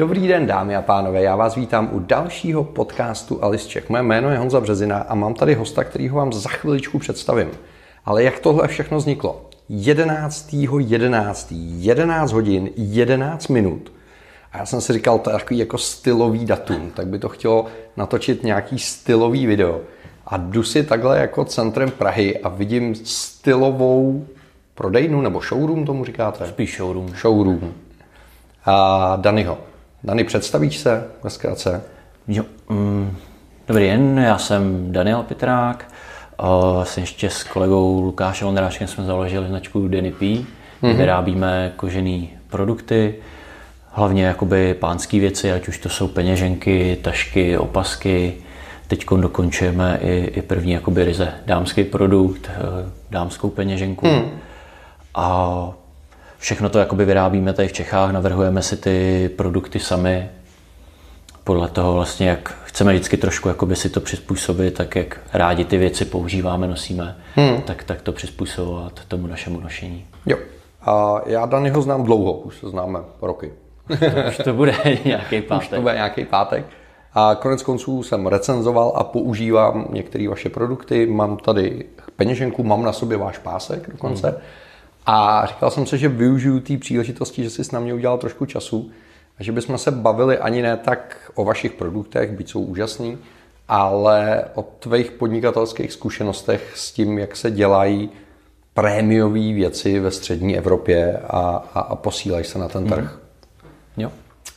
Dobrý den, dámy a pánové, já vás vítám u dalšího podcastu Alice. Moje jméno je Honza Březina a mám tady hosta, kterýho vám za chviličku představím. Ale jak tohle všechno vzniklo? 11. 11. 11 hodin, 11 minut. A já jsem si říkal, to je takový jako stylový datum, tak by to chtělo natočit nějaký stylový video. A jdu si takhle jako centrem Prahy a vidím stylovou prodejnu, nebo showroom tomu říkáte? Spíš showroom. Showroom. A Danyho. Dany, představíš se ve zkrátce? Jo, mm, dobrý den, já jsem Daniel Pitrák. Uh, jsem ještě s kolegou Lukášem Ondráškem jsme založili značku Denny P. Mm-hmm. Vyrábíme kožený produkty, hlavně jakoby pánské věci, ať už to jsou peněženky, tašky, opasky. Teď dokončujeme i, i první jakoby ryze dámský produkt, eh, dámskou peněženku. Mm. A všechno to jakoby vyrábíme tady v Čechách, navrhujeme si ty produkty sami. Podle toho vlastně, jak chceme vždycky trošku jakoby si to přizpůsobit, tak jak rádi ty věci používáme, nosíme, hmm. tak, tak to přizpůsobovat tomu našemu nošení. Jo. A já Danyho znám dlouho, už se známe roky. To, už to bude nějaký pátek. Už to bude nějaký pátek. A konec konců jsem recenzoval a používám některé vaše produkty. Mám tady peněženku, mám na sobě váš pásek dokonce. Hmm. A říkal jsem si, že využiju té příležitosti, že jsi s námi udělal trošku času a že bychom se bavili ani ne tak o vašich produktech, byť jsou úžasný, ale o tvých podnikatelských zkušenostech s tím, jak se dělají prémiové věci ve střední Evropě a, a, a posílají se na ten trh. Mm. Jo.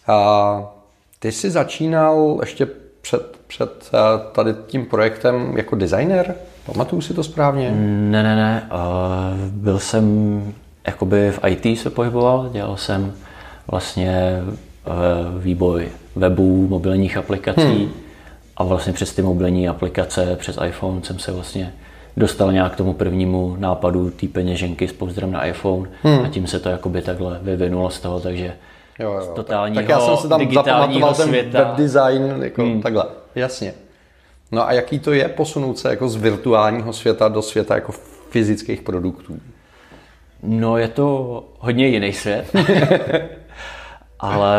A ty jsi začínal ještě před, před eh, tady tím projektem jako designer? Pamatuju si to správně? Ne, ne, ne. Uh, byl jsem jakoby v IT se pohyboval, dělal jsem vlastně uh, výboj webů, mobilních aplikací hmm. a vlastně přes ty mobilní aplikace, přes iPhone jsem se vlastně dostal nějak k tomu prvnímu nápadu té peněženky s pouzdrem na iPhone hmm. a tím se to jakoby takhle vyvinulo z toho, takže jo, jo, z totálního tak, tak já jsem se tam digitálního ten světa. web design, jako hmm. takhle, jasně. No a jaký to je posunout se jako z virtuálního světa do světa jako fyzických produktů? No je to hodně jiný svět, ale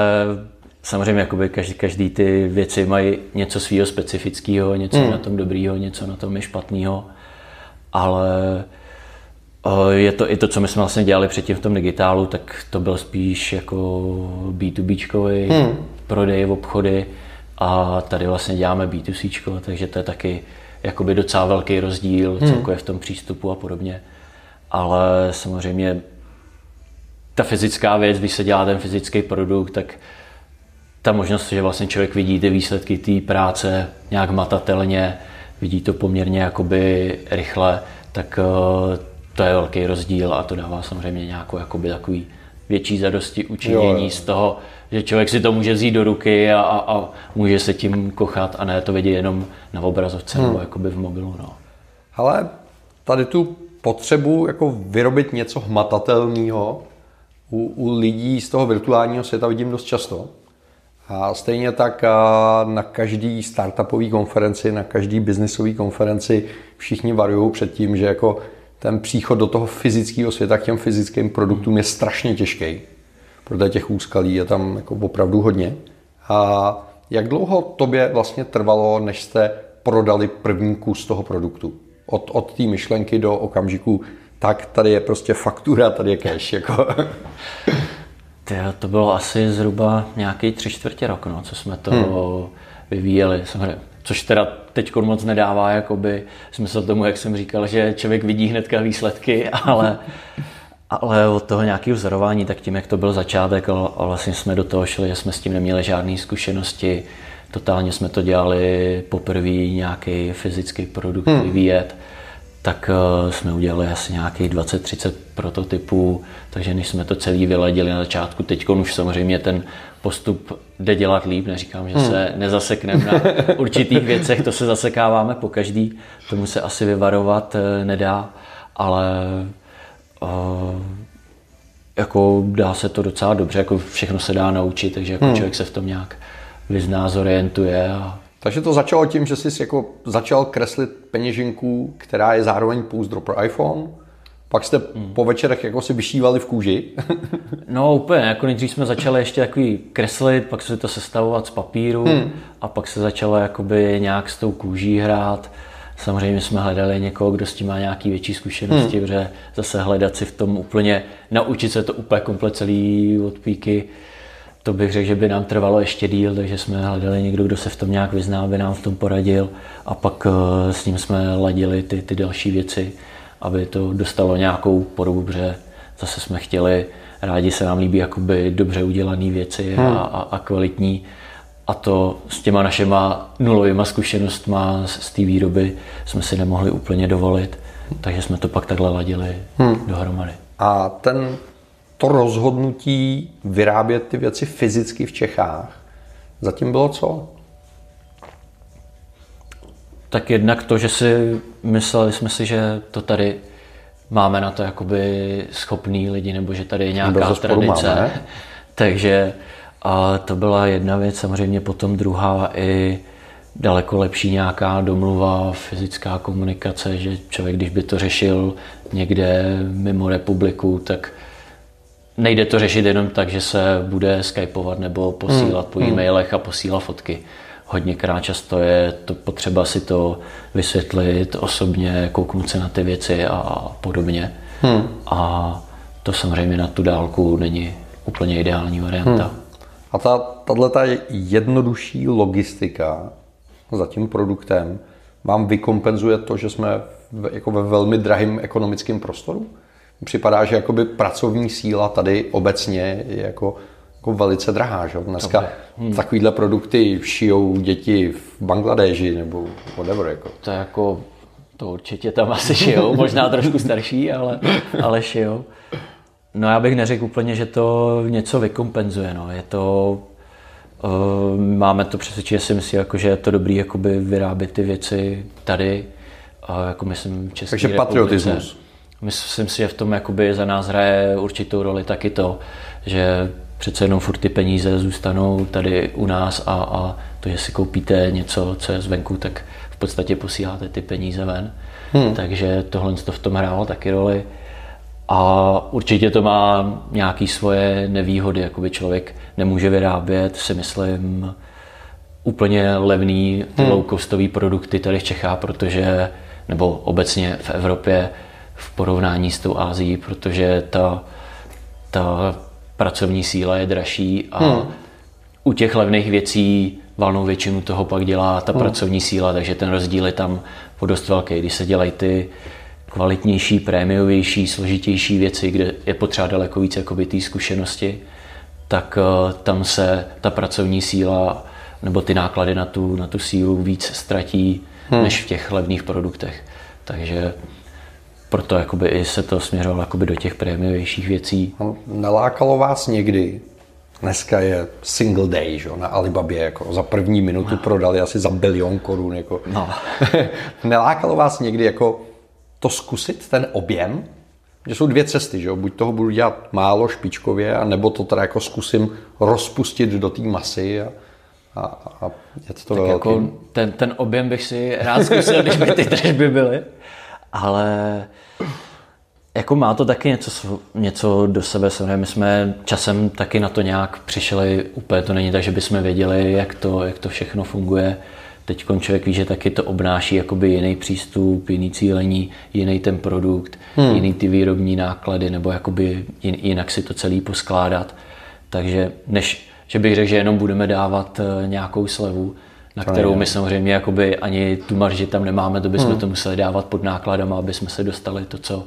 samozřejmě jakoby každý, každý ty věci mají něco svého specifického, něco hmm. na tom dobrýho, něco na tom je špatného, ale eh, je to i to, co my jsme vlastně dělali předtím v tom digitálu, tak to byl spíš jako B2B hmm. prodej v obchody, a tady vlastně děláme B2C, takže to je taky jakoby docela velký rozdíl hmm. celkově v tom přístupu a podobně. Ale samozřejmě ta fyzická věc, když se dělá ten fyzický produkt, tak ta možnost, že vlastně člověk vidí ty výsledky té práce nějak matatelně, vidí to poměrně jakoby rychle, tak eh, to je velký rozdíl a to dává samozřejmě nějakou jakoby takový větší zadosti učinění jo, jo. z toho, že člověk si to může vzít do ruky a, a, a může se tím kochat a ne to vidět jenom na obrazovce hmm. nebo jakoby v mobilu. No. Ale tady tu potřebu jako vyrobit něco hmatatelného u, u lidí z toho virtuálního světa vidím dost často. A stejně tak na každý startupové konferenci, na každý biznisové konferenci všichni varují před tím, že jako ten příchod do toho fyzického světa k těm fyzickým produktům je strašně těžký protože těch úskalí je tam jako opravdu hodně. A jak dlouho tobě vlastně trvalo, než jste prodali první kus toho produktu? Od, od té myšlenky do okamžiku, tak tady je prostě faktura, tady je cash. Jako. to bylo asi zhruba nějaký tři čtvrtě rok, no, co jsme to hmm. vyvíjeli. Samozřejmě což teda teď moc nedává jakoby smysl tomu, jak jsem říkal, že člověk vidí hnedka výsledky, ale ale od toho nějakého vzorování, tak tím, jak to byl začátek a vlastně jsme do toho šli, že jsme s tím neměli žádné zkušenosti, totálně jsme to dělali poprvé nějaký fyzický produkt hmm. vyvíjet, tak uh, jsme udělali asi nějakých 20-30 prototypů, takže než jsme to celý vyladili na začátku, teď už samozřejmě ten postup jde dělat líp, neříkám, že hmm. se nezasekneme na určitých věcech, to se zasekáváme po každý, tomu se asi vyvarovat uh, nedá, ale jako dá se to docela dobře, jako všechno se dá naučit, takže jako hmm. člověk se v tom nějak vyzná, zorientuje. A... Takže to začalo tím, že jsi jako začal kreslit peněženku, která je zároveň pouzdro pro iPhone Pak jste hmm. po večerech jako si vyšívali v kůži? no úplně, jako nejdřív jsme začali ještě takový kreslit, pak se to sestavovat z papíru hmm. a pak se začalo jakoby nějak s tou kůží hrát. Samozřejmě jsme hledali někoho, kdo s tím má nějaký větší zkušenosti, hmm. protože zase hledat si v tom úplně, naučit se to úplně komplet celý od píky, to bych řekl, že by nám trvalo ještě díl, takže jsme hledali někdo, kdo se v tom nějak vyzná, aby nám v tom poradil a pak eh, s ním jsme ladili ty, ty další věci, aby to dostalo nějakou podobu, protože zase jsme chtěli, rádi se nám líbí jakoby dobře udělané věci hmm. a, a, a kvalitní a to s těma našima nulovými zkušenostma z, z té výroby jsme si nemohli úplně dovolit, takže jsme to pak takhle ladili hmm. dohromady. A ten to rozhodnutí vyrábět ty věci fyzicky v Čechách, zatím bylo co? Tak jednak to, že si mysleli jsme si, že to tady máme na to jakoby schopný lidi, nebo že tady je nějaká tradice. Máme, Takže a to byla jedna věc, samozřejmě potom druhá i daleko lepší nějaká domluva, fyzická komunikace, že člověk, když by to řešil někde mimo republiku, tak nejde to řešit jenom tak, že se bude skypovat nebo posílat hmm. po e-mailech a posílat fotky. Hodněkrát často je to potřeba si to vysvětlit osobně, kouknout se na ty věci a podobně. Hmm. A to samozřejmě na tu dálku není úplně ideální varianta. Hmm. A ta, tato ta jednodušší logistika za tím produktem vám vykompenzuje to, že jsme v, jako ve velmi drahém ekonomickém prostoru? Připadá, že jakoby pracovní síla tady obecně je jako, jako velice drahá. Že? Dneska hmm. takovýhle produkty šijou děti v Bangladeži nebo whatever. Jako. To je jako, to určitě tam asi šijou, možná trošku starší, ale, ale šijou. No já bych neřekl úplně, že to něco vykompenzuje. No. Je to, uh, máme to přesvědčení, si myslím, jako, že je to dobrý jakoby vyrábět ty věci tady, uh, jako myslím v České Takže republice. patriotismus. Myslím si, že v tom jakoby za nás hraje určitou roli taky to, že přece jenom furt ty peníze zůstanou tady u nás a, a to, že si koupíte něco, co je zvenku, tak v podstatě posíláte ty peníze ven. Hmm. Takže tohle to v tom hrálo taky roli. A určitě to má nějaké svoje nevýhody, jakoby člověk nemůže vyrábět, si myslím, úplně levný hmm. low-costový produkty tady v Čechách, protože, nebo obecně v Evropě, v porovnání s tou Ázií, protože ta, ta pracovní síla je dražší a hmm. u těch levných věcí valnou většinu toho pak dělá ta hmm. pracovní síla, takže ten rozdíl je tam o dost velký. Když se dělají ty kvalitnější, prémiovější, složitější věci, kde je potřeba daleko víc jakoby té zkušenosti, tak uh, tam se ta pracovní síla nebo ty náklady na tu, na tu sílu víc ztratí hmm. než v těch levných produktech. Takže proto jakoby i se to směřovalo jakoby do těch prémiovějších věcí. Nalákalo vás někdy, dneska je single day, že? na Alibabě, jako za první minutu no. prodali asi za bilion korun. Jako. No. Nelákalo vás někdy jako to zkusit, ten objem? Že jsou dvě cesty, že jo? buď toho budu dělat málo špičkově, a nebo to teda jako zkusím rozpustit do té masy a, a, a jet to tak jako ten, ten objem bych si rád zkusil, když by ty tržby byly, ale jako má to taky něco, něco do sebe. My jsme časem taky na to nějak přišli, úplně to není tak, že bychom věděli, jak to, jak to všechno funguje. Teď člověk ví, že taky to obnáší jakoby jiný přístup, jiný cílení, jiný ten produkt, hmm. jiný ty výrobní náklady, nebo jakoby jinak si to celý poskládat. Takže než, že bych řekl, že jenom budeme dávat eh, nějakou slevu, na kterou my samozřejmě jakoby ani tu marži tam nemáme, to bychom hmm. to museli dávat pod nákladama, aby jsme se dostali to, co,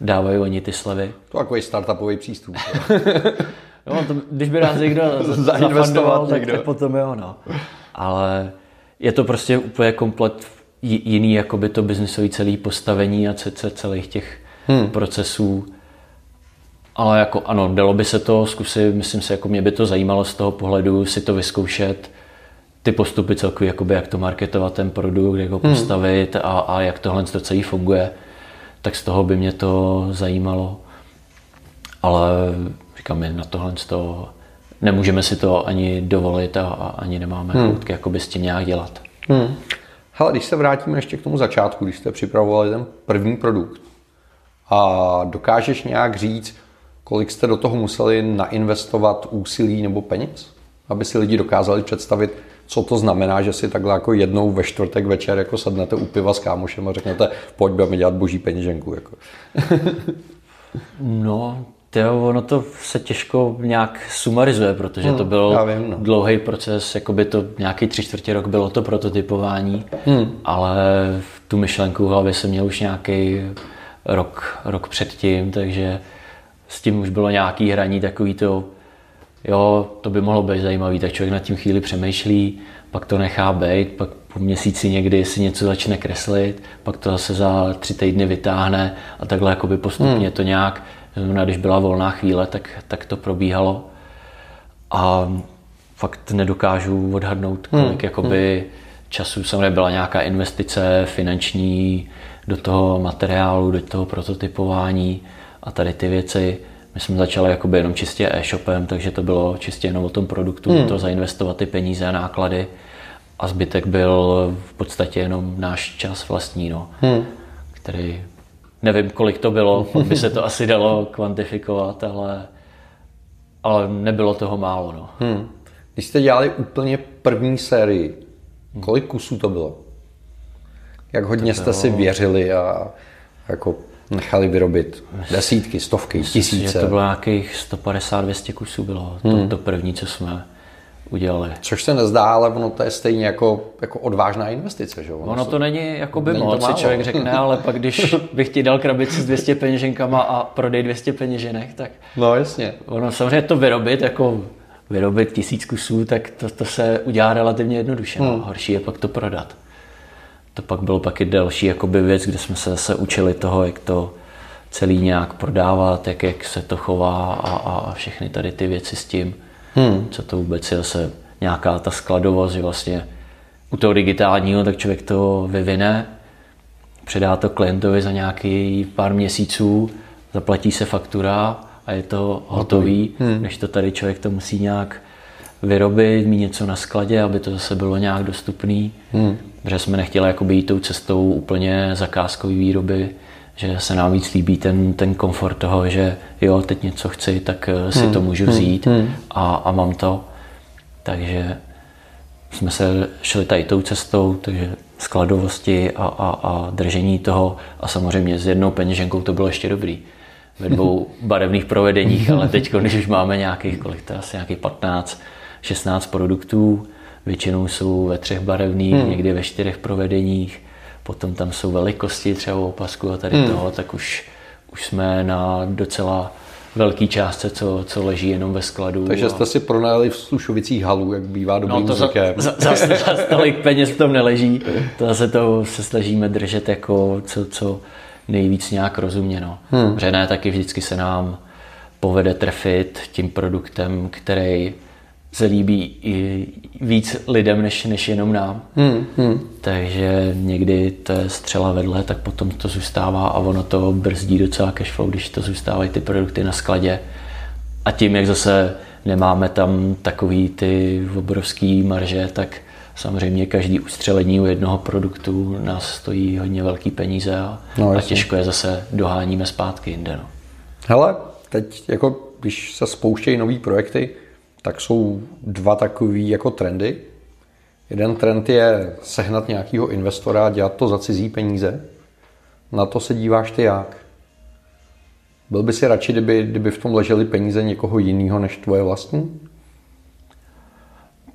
dávají oni ty slevy. To je takový startupový přístup. no, to, když by nás někdo zainvestoval, tak, tak potom jo, no. Ale je to prostě úplně komplet jiný jakoby to biznisový celý postavení a celých těch hmm. procesů. Ale jako ano, dalo by se to zkusit, myslím si, jako mě by to zajímalo z toho pohledu si to vyzkoušet, ty postupy celkově, jakoby jak to marketovat ten produkt, jak ho hmm. postavit a, a jak tohle to celý funguje tak z toho by mě to zajímalo. Ale říkám, my na tohle toho nemůžeme si to ani dovolit a, a ani nemáme hmm. choutky jakoby s tím nějak dělat. Hmm. Hele, když se vrátíme ještě k tomu začátku, když jste připravovali ten první produkt, A dokážeš nějak říct, kolik jste do toho museli nainvestovat úsilí nebo peněz? Aby si lidi dokázali představit, co to znamená, že si takhle jako jednou ve čtvrtek večer jako sednete u piva s kámošem a řeknete, pojď budeme dělat boží peněženku. Jako. no, to, ono to se těžko nějak sumarizuje, protože hmm, to byl vím, no. dlouhý proces, jako by to nějaký tři čtvrtě rok bylo to prototypování, hmm. ale tu myšlenku v hlavě jsem měl už nějaký rok, rok předtím, takže s tím už bylo nějaký hraní takový to, jo, to by mohlo být zajímavý, tak člověk nad tím chvíli přemýšlí, pak to nechá být, pak po měsíci někdy si něco začne kreslit, pak to zase za tři týdny vytáhne a takhle jakoby postupně hmm. to nějak, znamená, když byla volná chvíle, tak, tak to probíhalo. A fakt nedokážu odhadnout, kolik hmm. jakoby hmm. času samozřejmě byla nějaká investice finanční do toho materiálu, do toho prototypování a tady ty věci. My jsme začali jakoby jenom čistě e-shopem, takže to bylo čistě jenom o tom produktu, hmm. to zainvestovat ty peníze a náklady a zbytek byl v podstatě jenom náš čas vlastní, no, hmm. který nevím, kolik to bylo, by se to asi dalo kvantifikovat, ale, ale nebylo toho málo. No. Hmm. Když jste dělali úplně první sérii, kolik kusů to bylo? Jak hodně to bylo... jste si věřili a jako nechali vyrobit desítky, stovky, Myslím, tisíce. Že to bylo nějakých 150-200 kusů bylo, hmm. to, to první, co jsme udělali. Což se nezdá, ale ono to je stejně jako, jako odvážná investice. Že? Ono, ono to není jako by moc, si člověk řekne, ale pak když bych ti dal krabici s 200 peněženkama a prodej 200 peněženek, tak no, jasně. ono samozřejmě to vyrobit, jako vyrobit tisíc kusů, tak to, to se udělá relativně jednoduše. No. Hmm. No. Horší je pak to prodat. To pak bylo pak i další jakoby věc, kde jsme se zase učili toho, jak to celý nějak prodávat, jak, jak se to chová a, a všechny tady ty věci s tím, hmm. co to vůbec je zase nějaká ta skladovost, že vlastně u toho digitálního tak člověk to vyvine, předá to klientovi za nějaký pár měsíců, zaplatí se faktura a je to hotový, hmm. než to tady člověk to musí nějak vyrobit, mít něco na skladě, aby to zase bylo nějak dostupný. Hmm. Protože jsme nechtěli jakoby jít tou cestou úplně zakázkové výroby, že se nám víc líbí ten, ten komfort toho, že jo, teď něco chci, tak eh, si hmm. to můžu hmm. vzít hmm. A, a mám to. Takže jsme se šli tady tou cestou, takže skladovosti a, a, a držení toho a samozřejmě s jednou peněženkou to bylo ještě dobrý ve dvou barevných provedeních, ale teď, když už máme nějakých, kolik to asi nějakých 15, 16 produktů, většinou jsou ve třech barevných, hmm. někdy ve čtyřech provedeních, potom tam jsou velikosti třeba opasku a tady hmm. toho, tak už, už jsme na docela velký částce, co, co leží jenom ve skladu. Takže jste a... si pronajali v Slušovicích halu, jak bývá dobrým no, to zvykem. Za, za, za, za tolik peněz v tom neleží. To zase to se snažíme držet jako co, co nejvíc nějak rozuměno. Hmm. Že ne, taky vždycky se nám povede trefit tím produktem, který se líbí i víc lidem, než, než jenom nám. Hmm, hmm. Takže někdy to je střela vedle, tak potom to zůstává a ono to brzdí docela cashflow, když to zůstávají ty produkty na skladě. A tím, jak zase nemáme tam takový ty obrovský marže, tak samozřejmě každý ustřelení u jednoho produktu nás stojí hodně velký peníze a, no, a těžko je zase doháníme zpátky jinde. No. Hele, teď jako když se spouštějí nové projekty, tak jsou dva takové jako trendy. Jeden trend je sehnat nějakého investora a dělat to za cizí peníze. Na to se díváš ty jak? Byl by si radši, kdyby, kdyby v tom ležely peníze někoho jiného než tvoje vlastní?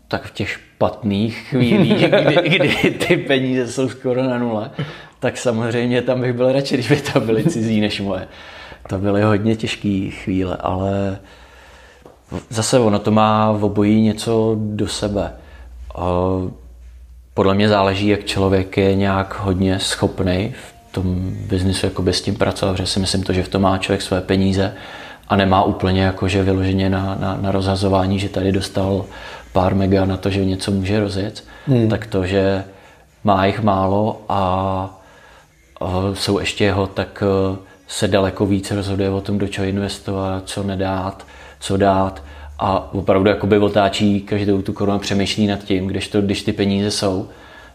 Tak v těch špatných chvílích, kdy, kdy ty peníze jsou skoro na nule, tak samozřejmě tam bych byl radši, když by to byly cizí než moje. To byly hodně těžké chvíle, ale Zase ono to má v obojí něco do sebe. Podle mě záleží, jak člověk je nějak hodně schopný v tom biznisu jako s tím pracovat, protože si myslím to, že v tom má člověk své peníze a nemá úplně jakože vyloženě na, na, na rozhazování, že tady dostal pár mega na to, že něco může rozjet, hmm. tak to, že má jich málo a, a jsou ještě jeho, tak e, se daleko víc rozhoduje o tom, do čeho investovat, co nedát, co dát a opravdu jakoby otáčí každou tu korunu a přemýšlí nad tím, když, to, když ty peníze jsou,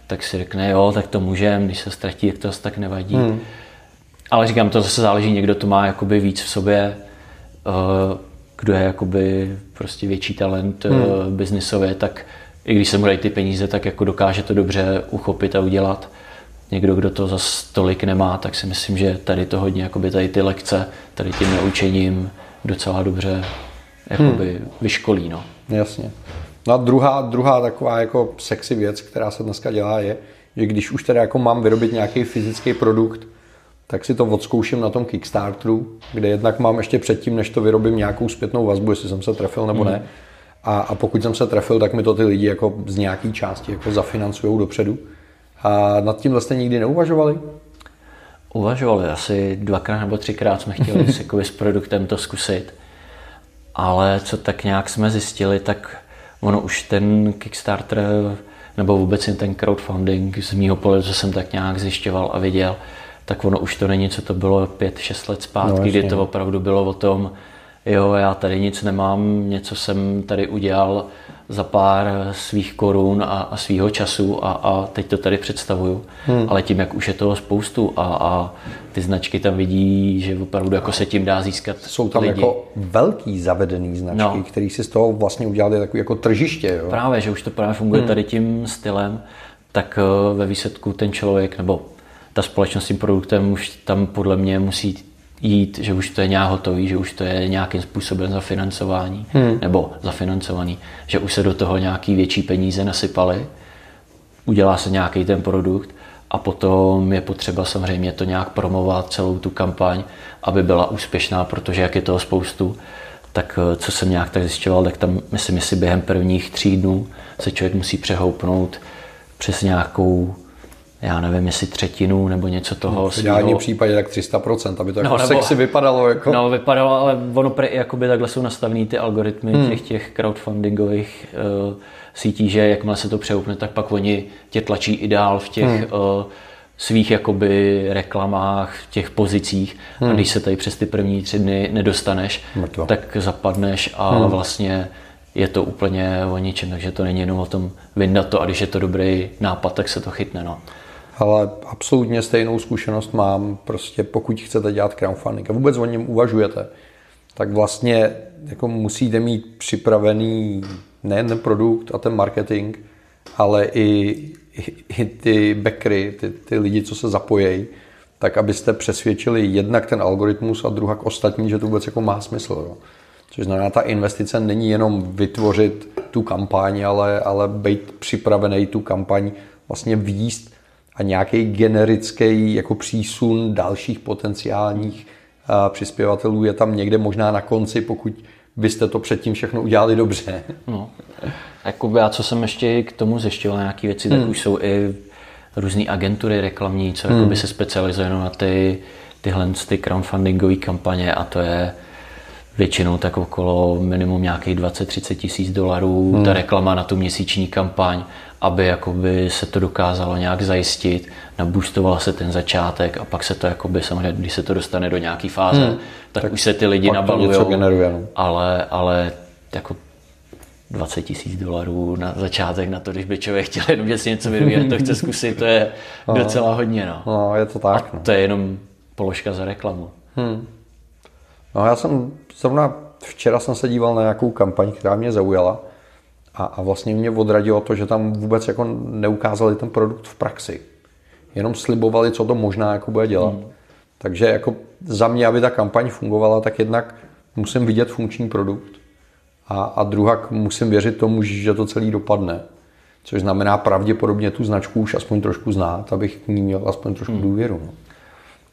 tak si řekne, jo, tak to můžeme, když se ztratí, jak to tak nevadí. Hmm. Ale říkám, to zase záleží, někdo to má jakoby víc v sobě, uh, kdo je jakoby prostě větší talent hmm. uh, biznisově, tak i když se mu dají ty peníze, tak jako dokáže to dobře uchopit a udělat. Někdo, kdo to za tolik nemá, tak si myslím, že tady to hodně, jakoby tady ty lekce, tady tím naučením docela dobře jakoby hmm. vyškolí. No. Jasně. No a druhá, druhá taková jako sexy věc, která se dneska dělá, je, že když už teda jako mám vyrobit nějaký fyzický produkt, tak si to odzkouším na tom Kickstarteru, kde jednak mám ještě předtím, než to vyrobím nějakou zpětnou vazbu, jestli jsem se trefil nebo hmm. ne. A, a pokud jsem se trefil, tak mi to ty lidi jako z nějaký části jako zafinancují dopředu. A nad tímhle jste nikdy neuvažovali? Uvažovali, asi dvakrát nebo třikrát jsme chtěli s, s produktem to zkusit. Ale co tak nějak jsme zjistili, tak ono už ten Kickstarter nebo vůbec ten crowdfunding z mýho pohledu, co jsem tak nějak zjišťoval a viděl, tak ono už to není, co to bylo 5-6 let zpátky, no, kdy to opravdu bylo o tom, jo, já tady nic nemám, něco jsem tady udělal za pár svých korun a, a svýho času a, a teď to tady představuju. Hmm. Ale tím, jak už je toho spoustu a, a ty značky tam vidí, že opravdu jako se tím dá získat Jsou tam lidi. jako velký zavedený značky, no. který si z toho vlastně udělali takový jako tržiště. Jo? Právě, že už to právě funguje hmm. tady tím stylem, tak eh, ve výsledku ten člověk nebo ta společnost s tím produktem už tam podle mě musí jít, že už to je nějak hotový, že už to je nějakým způsobem zafinancování, hmm. nebo zafinancovaný, že už se do toho nějaký větší peníze nasypaly, udělá se nějaký ten produkt a potom je potřeba samozřejmě to nějak promovat, celou tu kampaň, aby byla úspěšná, protože jak je toho spoustu, tak eh, co jsem nějak tak zjišťoval, tak tam myslím, jestli během prvních tří dnů se člověk musí přehoupnout přes nějakou já nevím, jestli třetinu nebo něco toho. No, v ideálním případě tak 300%, aby to no, jako nebo, sexy vypadalo. Jako... No, vypadalo, ale ono pre, jakoby takhle jsou nastavený ty algoritmy hmm. těch, těch crowdfundingových uh, sítí, že jakmile se to přeupne, tak pak oni tě tlačí i dál v těch hmm. uh, svých jakoby reklamách, v těch pozicích hmm. a když se tady přes ty první tři dny nedostaneš, Mrtvo. tak zapadneš a hmm. vlastně je to úplně o ničem, takže to není jenom o tom vyndat to a když je to dobrý nápad, tak se to chytne. No ale absolutně stejnou zkušenost mám, prostě pokud chcete dělat crowdfunding a vůbec o něm uvažujete, tak vlastně jako musíte mít připravený nejen ten produkt a ten marketing, ale i, i, i ty backry, ty, ty lidi, co se zapojejí, tak abyste přesvědčili jednak ten algoritmus a druhak ostatní, že to vůbec jako má smysl. Jo. Což znamená, ta investice není jenom vytvořit tu kampaň, ale, ale být připravený tu kampaň vlastně výst a nějaký generický jako přísun dalších potenciálních přispěvatelů je tam někde možná na konci, pokud byste to předtím všechno udělali dobře. No. Jako já, co jsem ještě k tomu zjišťoval nějaké věci, hmm. tak už jsou i různé agentury reklamní, co hmm. se specializují na ty, tyhle ty crowdfundingové kampaně a to je většinou tak okolo minimum nějakých 20-30 tisíc dolarů hmm. ta reklama na tu měsíční kampaň aby jakoby se to dokázalo nějak zajistit, naboostoval se ten začátek a pak se to jakoby samozřejmě, když se to dostane do nějaké fáze, hmm. tak, tak už se ty lidi nabalují, no. ale, ale jako 20 tisíc dolarů na začátek na to, když by člověk chtěl jenom, že si něco vyrobil, to chce zkusit, to je no. docela hodně. No. no je to tak. A no. to je jenom položka za reklamu. Hmm. No já jsem zrovna včera jsem se díval na nějakou kampaň, která mě zaujala a, a vlastně mě odradilo to, že tam vůbec jako neukázali ten produkt v praxi. Jenom slibovali, co to možná jako bude dělat. Hmm. Takže jako za mě, aby ta kampaň fungovala, tak jednak musím vidět funkční produkt a, a druhak musím věřit tomu, že to celý dopadne. Což znamená pravděpodobně tu značku už aspoň trošku znát, abych k ní měl aspoň trošku hmm. důvěru. No.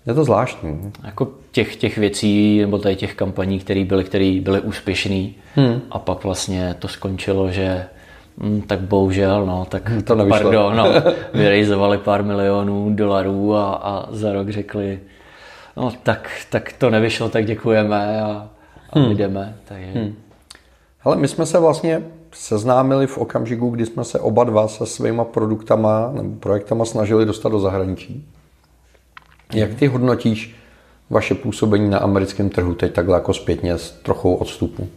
Je to zvláštní. Jako těch, těch věcí, nebo tady těch kampaní, které byly, které byly úspěšné hmm. a pak vlastně to skončilo, že hm, tak bohužel, no, tak to nevyšlo. pardon, no, vyrejzovali pár milionů dolarů a, a za rok řekli, no tak, tak to nevyšlo, tak děkujeme a, a hmm. jdeme. Takže... Hmm. Ale my jsme se vlastně seznámili v okamžiku, kdy jsme se oba dva se svýma produktama nebo projektama snažili dostat do zahraničí. Jak ty hodnotíš vaše působení na americkém trhu teď takhle jako zpětně s trochou odstupu?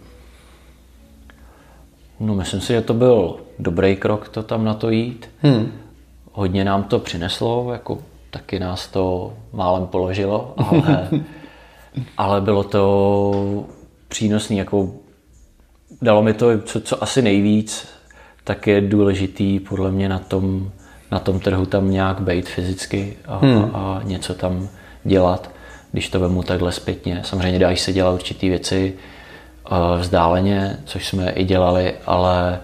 No myslím si, že to byl dobrý krok to tam na to jít. Hmm. Hodně nám to přineslo, jako taky nás to málem položilo, ale, ale bylo to přínosný, jako dalo mi to, co, co asi nejvíc, tak je důležitý podle mě na tom, na tom trhu tam nějak být fyzicky a, hmm. a něco tam dělat, když to vemu takhle zpětně. Samozřejmě dají se dělat určitý věci uh, vzdáleně, což jsme i dělali, ale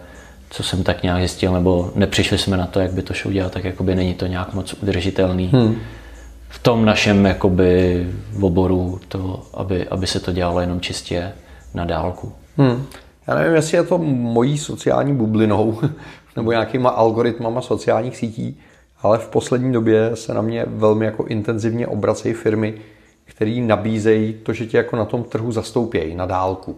co jsem tak nějak zjistil, nebo nepřišli jsme na to, jak by to šlo dělat, tak jakoby není to nějak moc udržitelný. Hmm. V tom našem jakoby oboru, to, aby, aby se to dělalo jenom čistě na dálku. Hmm. Já nevím, jestli je to mojí sociální bublinou nebo nějakýma algoritmama sociálních sítí, ale v poslední době se na mě velmi jako intenzivně obracejí firmy, které nabízejí to, že tě jako na tom trhu zastoupějí na dálku.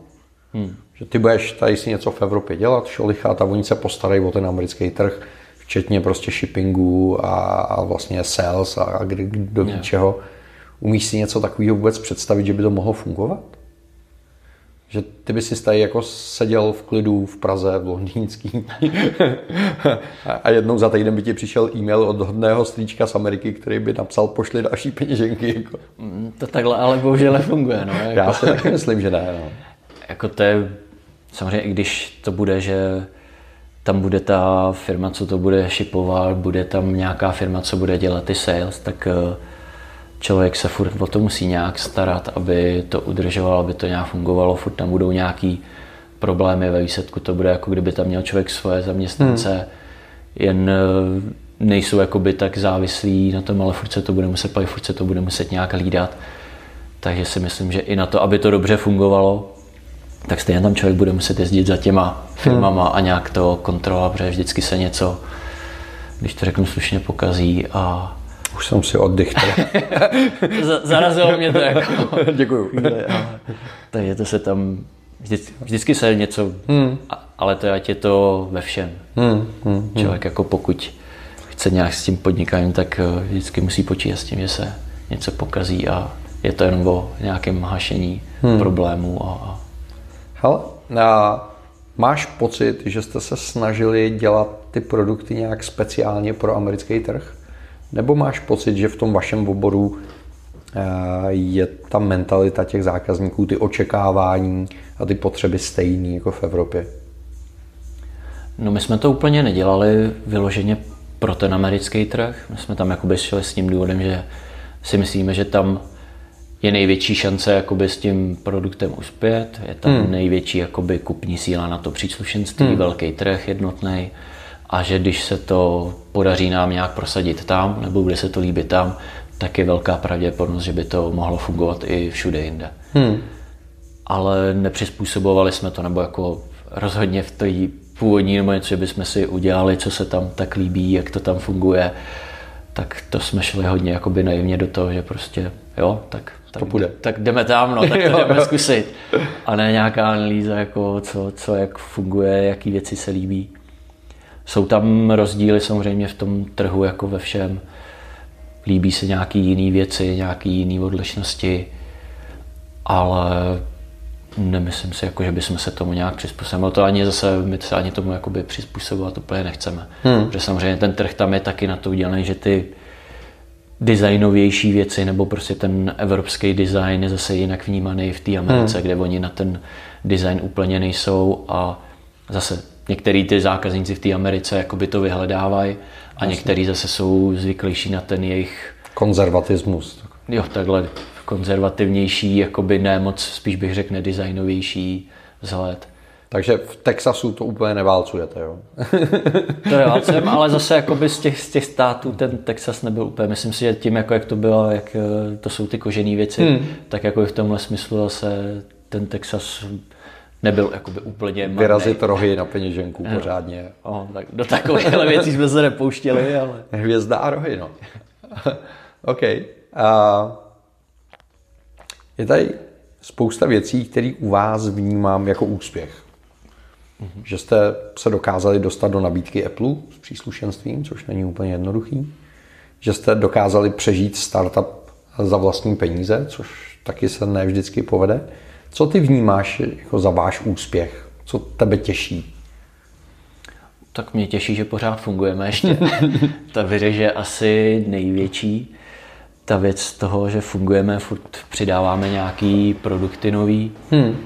Hmm. Že ty budeš tady si něco v Evropě dělat, šolichat a oni se postarají o ten americký trh, včetně prostě shippingu a, a vlastně sales a kdy, kdo ví yeah. čeho. Umíš si něco takového vůbec představit, že by to mohlo fungovat? Že ty by si tady jako seděl v klidu v Praze, v Londýnský a jednou za týden by ti přišel e-mail od hodného strýčka z Ameriky, který by napsal pošli další peněženky. Jako. Mm, to takhle ale bohužel nefunguje. No, jako. Já si taky myslím, že ne. No. Jako to je, samozřejmě i když to bude, že tam bude ta firma, co to bude shipovat, bude tam nějaká firma, co bude dělat ty sales, tak uh, člověk se furt o to musí nějak starat, aby to udržovalo, aby to nějak fungovalo, furt tam budou nějaký problémy ve výsledku, to bude jako kdyby tam měl člověk svoje zaměstnance, hmm. jen eh, nejsou jakoby tak závislí na tom, ale furt se to bude muset platit, furt se to bude muset nějak lídat. Takže si myslím, že i na to, aby to dobře fungovalo, tak stejně tam člověk bude muset jezdit za těma firmama hmm. a nějak to kontrolovat, protože vždycky se něco, když to řeknu slušně, pokazí a už jsem si oddychl. Zarazilo mě to jako. Děkuju. Takže to se tam, vždycky, vždycky se něco, hmm. ale to ať je to ve všem. Hmm. Hmm. Člověk jako pokud chce nějak s tím podnikáním, tak eh, vždycky musí počítat s tím, že se něco pokazí a je to jenom o nějakém hašení hmm. problémů. A... Hele, a máš pocit, že jste se snažili dělat ty produkty nějak speciálně pro americký trh? Nebo máš pocit, že v tom vašem oboru eh, je ta mentalita těch zákazníků, ty očekávání a ty potřeby stejný jako v Evropě? No my jsme to úplně nedělali vyloženě pro ten americký trh. My jsme tam jakoby šli s tím důvodem, že si myslíme, že tam je největší šance jakoby s tím produktem uspět, je tam hmm. největší jakoby kupní síla na to příslušenství, hmm. velký trh jednotný a že když se to podaří nám nějak prosadit tam, nebo bude se to líbit tam, tak je velká pravděpodobnost, že by to mohlo fungovat i všude jinde. Hmm. Ale nepřizpůsobovali jsme to, nebo jako rozhodně v té původní nebo něco, že bychom si udělali, co se tam tak líbí, jak to tam funguje, tak to jsme šli hodně jakoby naivně do toho, že prostě jo, tak, tak, to půjde. tak jdeme tam, no, tak to jdeme zkusit. A ne nějaká analýza, jako co, co jak funguje, jaký věci se líbí. Jsou tam rozdíly samozřejmě v tom trhu jako ve všem. Líbí se nějaký jiný věci, nějaký jiný odlišnosti, ale nemyslím si, jako, že bychom se tomu nějak přizpůsobili. To ani zase, my se ani tomu jakoby přizpůsobovat úplně nechceme. Hmm. Protože samozřejmě ten trh tam je taky na to udělaný, že ty designovější věci, nebo prostě ten evropský design je zase jinak vnímaný v té Americe, hmm. kde oni na ten design úplně nejsou a zase Některý ty zákazníci v té Americe jakoby to vyhledávají a některý zase jsou zvyklejší na ten jejich... Konzervatismus. Jo, takhle konzervativnější, jakoby ne moc, spíš bych řekl nedesignovější vzhled. Takže v Texasu to úplně neválcujete, jo? to neválcujeme, ale zase jakoby z těch, z těch států ten Texas nebyl úplně. Myslím si, že tím, jako jak to bylo, jak eh, to jsou ty kožené věci, hmm. tak jako v tomhle smyslu zase ten Texas nebyl jakoby úplně marný. Vyrazit rohy na peněženku no. pořádně. O, tak do takovéhle věcí jsme se nepouštěli, ale... Hvězda a rohy, no. OK. A je tady spousta věcí, které u vás vnímám jako úspěch. Mm-hmm. Že jste se dokázali dostat do nabídky Apple s příslušenstvím, což není úplně jednoduchý. Že jste dokázali přežít startup za vlastní peníze, což taky se ne vždycky povede. Co ty vnímáš jako za váš úspěch? Co tebe těší? Tak mě těší, že pořád fungujeme ještě. Ta viře je asi největší. ta věc toho, že fungujeme, furt přidáváme nějaký produkty nový hmm.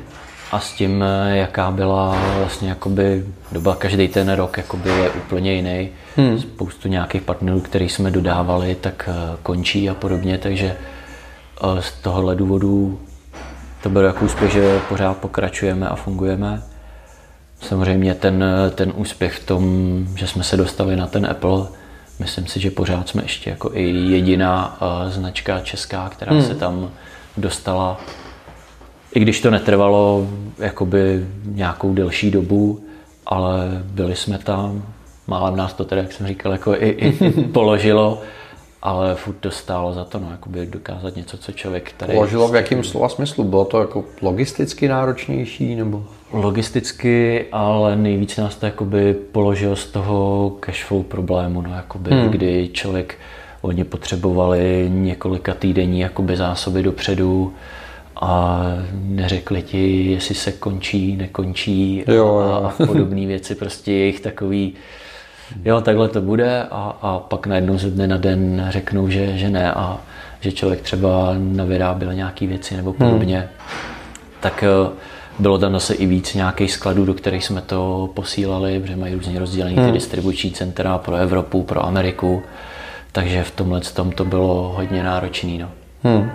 a s tím, jaká byla vlastně jakoby doba, každý ten rok jakoby je úplně jiný. Hmm. Spoustu nějakých partnerů, který jsme dodávali, tak eh, končí a podobně, takže eh, z tohohle důvodu to bylo jako úspěch, že pořád pokračujeme a fungujeme. Samozřejmě ten, ten úspěch v tom, že jsme se dostali na ten Apple, myslím si, že pořád jsme ještě jako i jediná uh, značka česká, která hmm. se tam dostala. I když to netrvalo jakoby nějakou delší dobu, ale byli jsme tam, málem nás to tedy, jak jsem říkal, jako i, i, i položilo ale furt to stálo za to, no, jakoby dokázat něco, co člověk tady... Položilo v jakém slova smyslu? Bylo to jako logisticky náročnější, nebo? Logisticky, ale nejvíc nás to jakoby položilo z toho cashflow problému, no, jakoby, hmm. kdy člověk, oni potřebovali několika týdení jakoby zásoby dopředu, a neřekli ti, jestli se končí, nekončí jo, jo. a podobné věci, prostě jejich takový jo, takhle to bude a, a pak najednou ze dne na den řeknou, že, že ne a že člověk třeba navyráběl nějaké věci nebo hmm. podobně. Hmm. Tak eh, bylo tam zase i víc nějakých skladů, do kterých jsme to posílali, protože mají různě rozdělené hmm. ty distribuční centra pro Evropu, pro Ameriku, takže v tomhle tom to bylo hodně náročné. No. Hmm.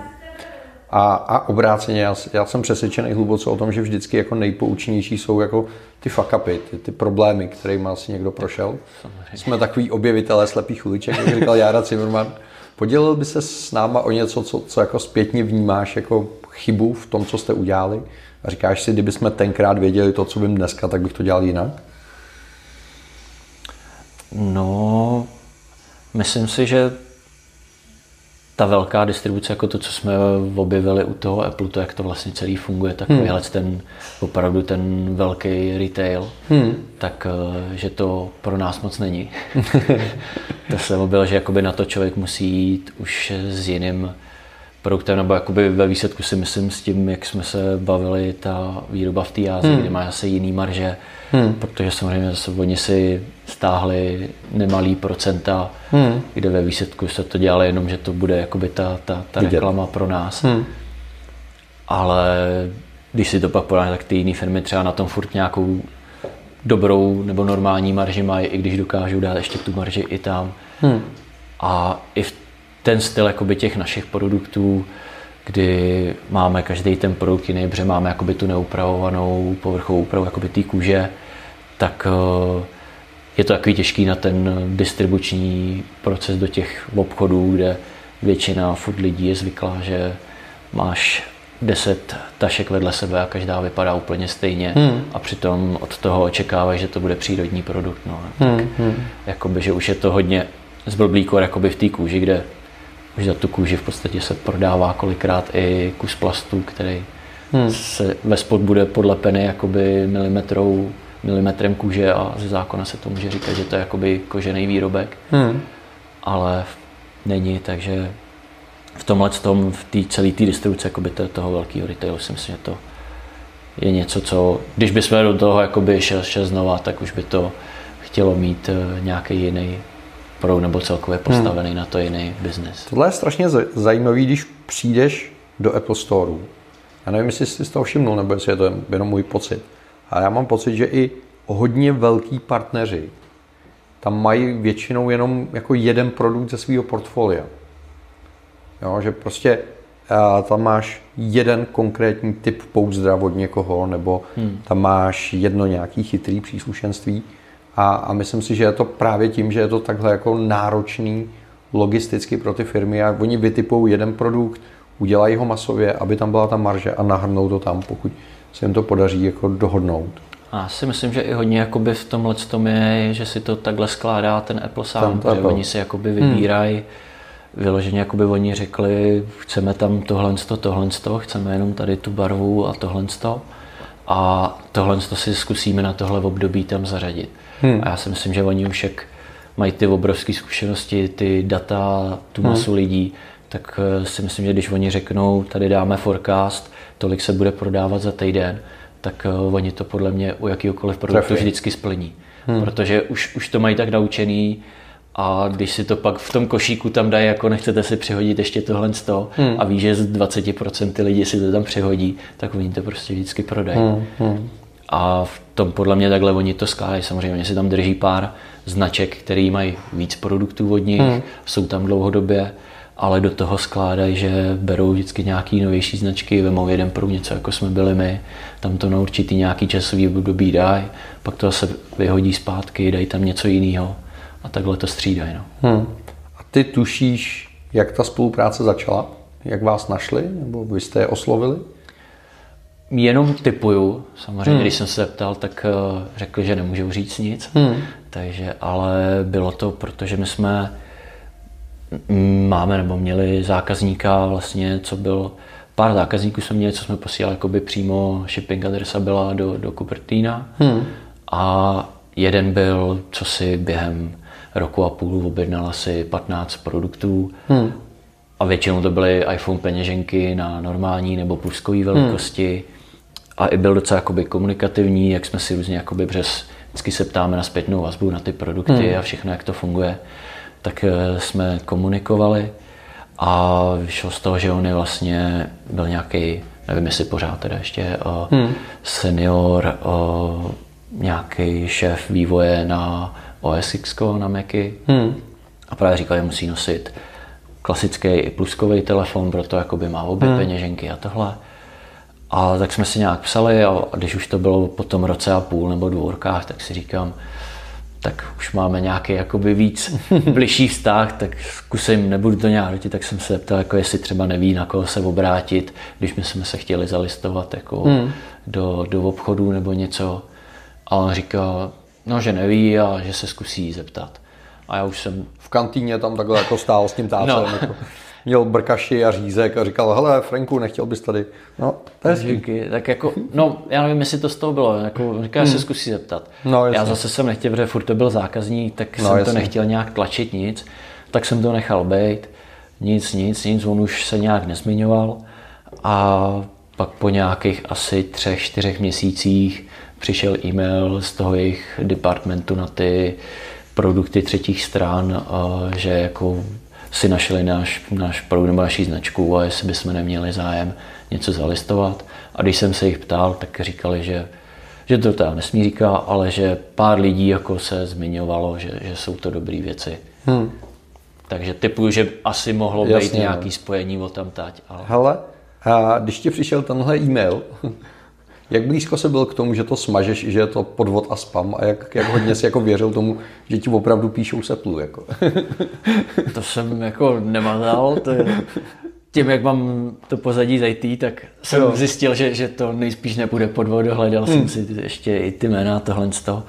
A, a obráceně, já, já jsem přesvědčený hluboce o tom, že vždycky jako nejpoučnější jsou jako ty fuck upy, ty, ty problémy, kterými asi někdo prošel. Samozřejmě. Jsme takový objevitelé slepých uliček, jak říkal Jára Zimmerman. Podělil by se s náma o něco, co, co jako zpětně vnímáš jako chybu v tom, co jste udělali? A říkáš si, kdyby jsme tenkrát věděli to, co vím dneska, tak bych to dělal jinak? No, myslím si, že ta velká distribuce, jako to, co jsme objevili u toho Apple, to, jak to vlastně celý funguje, takovýhle hmm. ten opravdu ten velký retail, hmm. tak eh, že to pro nás moc není. to jsem objevil, že jakoby na to člověk musí jít už s jiným produktem, nebo jakoby ve výsledku si myslím s tím, jak jsme se bavili, ta výroba v té Ázii, hmm. kde má zase jiný marže, hmm. protože samozřejmě zase oni si stáhli nemalý procenta, hmm. kde ve výsledku se to dělalo jenom, že to bude jakoby ta, ta, ta reklama pro nás. Hmm. Ale když si to pak podáš, tak ty jiné firmy třeba na tom furt nějakou dobrou nebo normální marži mají, i když dokážou dát ještě tu marži i tam. Hmm. A i v ten styl jakoby těch našich produktů, kdy máme každý ten produkt jiný, protože máme jakoby tu neupravovanou povrchovou úpravu jakoby té kůže, tak eh, je to takový těžký na ten distribuční proces do těch obchodů, kde většina food lidí je zvyklá, že máš deset tašek vedle sebe a každá vypadá úplně stejně hmm. a přitom od toho očekáváš, že to bude přírodní produkt. No. Tak hmm. hmm. Jakoby, že už je to hodně zblblý kor jakoby v té kůži, kde už za tu kůži v podstatě se prodává kolikrát i kus plastu, který hmm. se ve spod bude podlepený jakoby milimetrou, milimetrem kůže a ze zákona se to může říkat, že to je jakoby kožený výrobek. Hmm. Ale není, takže v tomhle tom, v té celé té distribuce jakoby toho velkého retailu si myslím, že to je něco, co, když bychom do toho jakoby šel, šel znova, tak už by to chtělo mít eh, nějaký jiný produkt nebo celkově hmm. postavený hmm. na to jiný biznis. Tohle je strašně zajímavý, když přijdeš do Apple Store. Já nevím, jestli jsi z toho všimnul, nebo jestli je to jenom můj pocit. Ale já mám pocit, že i hodně velký partneři tam mají většinou jenom jako jeden produkt ze svého portfolia. Jo, že prostě a tam máš jeden konkrétní typ pouzdra od někoho, nebo hmm. tam máš jedno nějaký chytrý příslušenství a, a myslím si, že je to právě tím, že je to takhle jako náročný logisticky pro ty firmy a oni vytipují jeden produkt, udělají ho masově, aby tam byla ta marže a nahrnou to tam, pokud se jim to podaří jako dohodnout. Já si myslím, že i hodně jakoby v tomhle tom je, že si to takhle skládá ten Apple sám, protože Apple. oni si jakoby vybírají hmm. vyloženě, jakoby oni řekli, chceme tam tohle, tohle, chceme jenom tady tu barvu a tohle. A tohle si zkusíme na tohle období tam zařadit. Hmm. A já si myslím, že oni už jak mají ty obrovské zkušenosti, ty data, tu hmm. masu hmm. lidí, tak eh, si myslím, že když oni řeknou, tady dáme forecast, tolik se bude prodávat za týden, tak uh, oni to podle mě u jakýkoliv produktu Trefí. vždycky splní. Hmm. Protože už, už to mají tak naučený a když si to pak v tom košíku tam dají, jako nechcete si přihodit ještě tohle z toho hmm. a ví, že z 20% ty lidi si to tam přihodí, tak oni to prostě vždycky prodají. Hmm. Hmm. A v tom podle mě takhle oni to skládají. Samozřejmě oni si tam drží pár značek, který mají víc produktů od nich, hmm. jsou tam dlouhodobě, ale do toho skládají, že berou vždycky nějaký novější značky, vemou jeden pro něco, jako jsme byli my, tam to na určitý nějaký časový období dají, pak to zase vyhodí zpátky, dají tam něco jiného a takhle to střídají. No. Hmm. A ty tušíš, jak ta spolupráce začala? Jak vás našli? Nebo vy jste je oslovili? Jenom typuju. Samozřejmě, hmm. když jsem se ptal, tak eh, řekli, že nemůžou říct nic. Hmm. Takže, ale bylo to, protože my jsme máme nebo měli zákazníka vlastně, co byl pár zákazníků jsme měli, co jsme posílali jakoby přímo shipping adresa byla do, do Cupertina hmm. a jeden byl, co si během roku a půl objednal asi 15 produktů hmm. a většinou to byly iPhone peněženky na normální nebo pluskové velikosti hmm. a i byl docela jakoby komunikativní, jak jsme si různě jakoby přes vždycky se ptáme na zpětnou vazbu na ty produkty hmm. a všechno, jak to funguje, tak eh, jsme komunikovali a vyšlo z toho, že on je vlastně byl nějaký, nevím jestli pořád teda ještě, eh, hmm. senior, eh, nějaký šéf vývoje na OS X, na Macy hmm. a právě říkal, že musí nosit klasický i pluskový telefon, proto jakoby má obě hmm. peněženky a tohle. A tak jsme si nějak psali a když už to bylo po tom roce a půl nebo dvou rokách, tak si říkám, tak už máme nějaký jakoby víc bližší vztah, tak zkusím, nebudu to nějak dotit, tak jsem se ptal, jako jestli třeba neví, na koho se obrátit, když my jsme se chtěli zalistovat jako hmm. do, do obchodu nebo něco. A on říkal, no, že neví a že se zkusí zeptat. A já už jsem... V kantýně tam takhle jako stál s tím tácem. No. Jako měl brkaši a řízek a říkal, hele Franku, nechtěl bys tady. No, to je Díky. Tak jako, no, já nevím, jestli to z toho bylo, jako říká, hmm. se zkusí zeptat. No, já zase jsem nechtěl, protože furt to byl zákazník, tak no, jsem jasně. to nechtěl nějak tlačit nic, tak jsem to nechal být. Nic, nic, nic, on už se nějak nezmiňoval a pak po nějakých asi třech, čtyřech měsících přišel e-mail z toho jejich departmentu na ty produkty třetích stran, že jako si našli náš, náš produkt nebo naší značku a jestli bychom neměli zájem něco zalistovat. A když jsem se jich ptal, tak říkali, že, že to teda nesmí říká, ale že pár lidí jako se zmiňovalo, že, že jsou to dobré věci. Hmm. Takže typuju, že asi mohlo Jasně, být nějaké no. spojení o tam tať. Ale... Hele, a když ti přišel tenhle e-mail, jak blízko se byl k tomu, že to smažeš, že je to podvod a spam a jak, jak hodně si jako věřil tomu, že ti opravdu píšou seplu? Jako? to jsem jako nemazal, to je, tím, jak mám to pozadí z IT, tak jsem jo. zjistil, že, že to nejspíš nebude podvod, hledal hmm. jsem si ještě i ty jména tohle z toho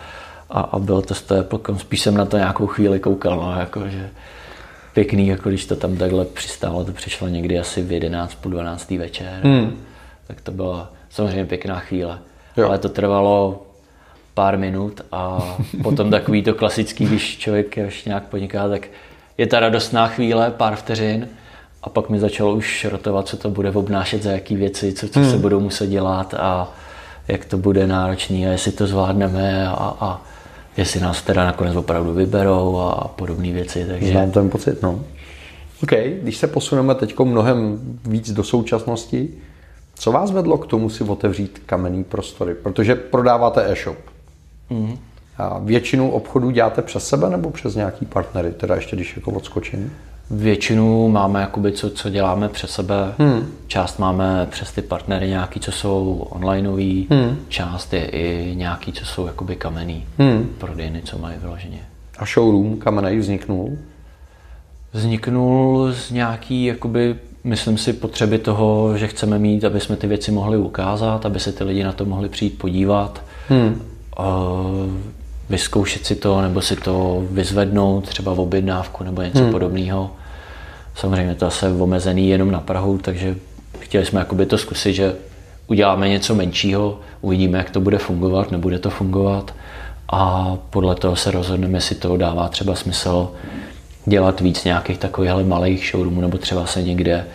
a, a bylo to z toho Applecom. Spíš jsem na to nějakou chvíli koukal, no, jako, že pěkný, jako když to tam takhle přistálo, to přišlo někdy asi v 11 po 12. večer. Hmm. Tak to bylo samozřejmě pěkná chvíle. Jo. Ale to trvalo pár minut a potom takový to klasický, když člověk ještě nějak podniká, tak je ta radostná chvíle, pár vteřin a pak mi začalo už rotovat, co to bude obnášet, za jaký věci, co, co hmm. se budou muset dělat a jak to bude náročný a jestli to zvládneme a, a jestli nás teda nakonec opravdu vyberou a podobné věci. Takže... Znám ten pocit, no. OK, když se posuneme teď mnohem víc do současnosti, co vás vedlo k tomu si otevřít kamenný prostory? Protože prodáváte e-shop. Mm. A většinu obchodů děláte přes sebe nebo přes nějaký partnery, teda ještě když jako odskočím? Většinu máme, jakoby, co, co děláme přes sebe. Hmm. Část máme přes ty partnery nějaký, co jsou onlineový, hmm. část je i nějaký, co jsou jakoby kamenný hmm. prodejny, co mají vyloženě. A showroom kamenný vzniknul? Vzniknul z nějaký jakoby myslím si, potřeby toho, že chceme mít, aby jsme ty věci mohli ukázat, aby se ty lidi na to mohli přijít podívat, hmm. vyzkoušet si to, nebo si to vyzvednout, třeba v objednávku nebo něco hmm. podobného. Samozřejmě to je omezený jenom na Prahu, takže chtěli jsme jakoby to zkusit, že uděláme něco menšího, uvidíme, jak to bude fungovat, nebude to fungovat a podle toho se rozhodneme, jestli to dává třeba smysl dělat víc nějakých takových malých showroomů, nebo třeba se někde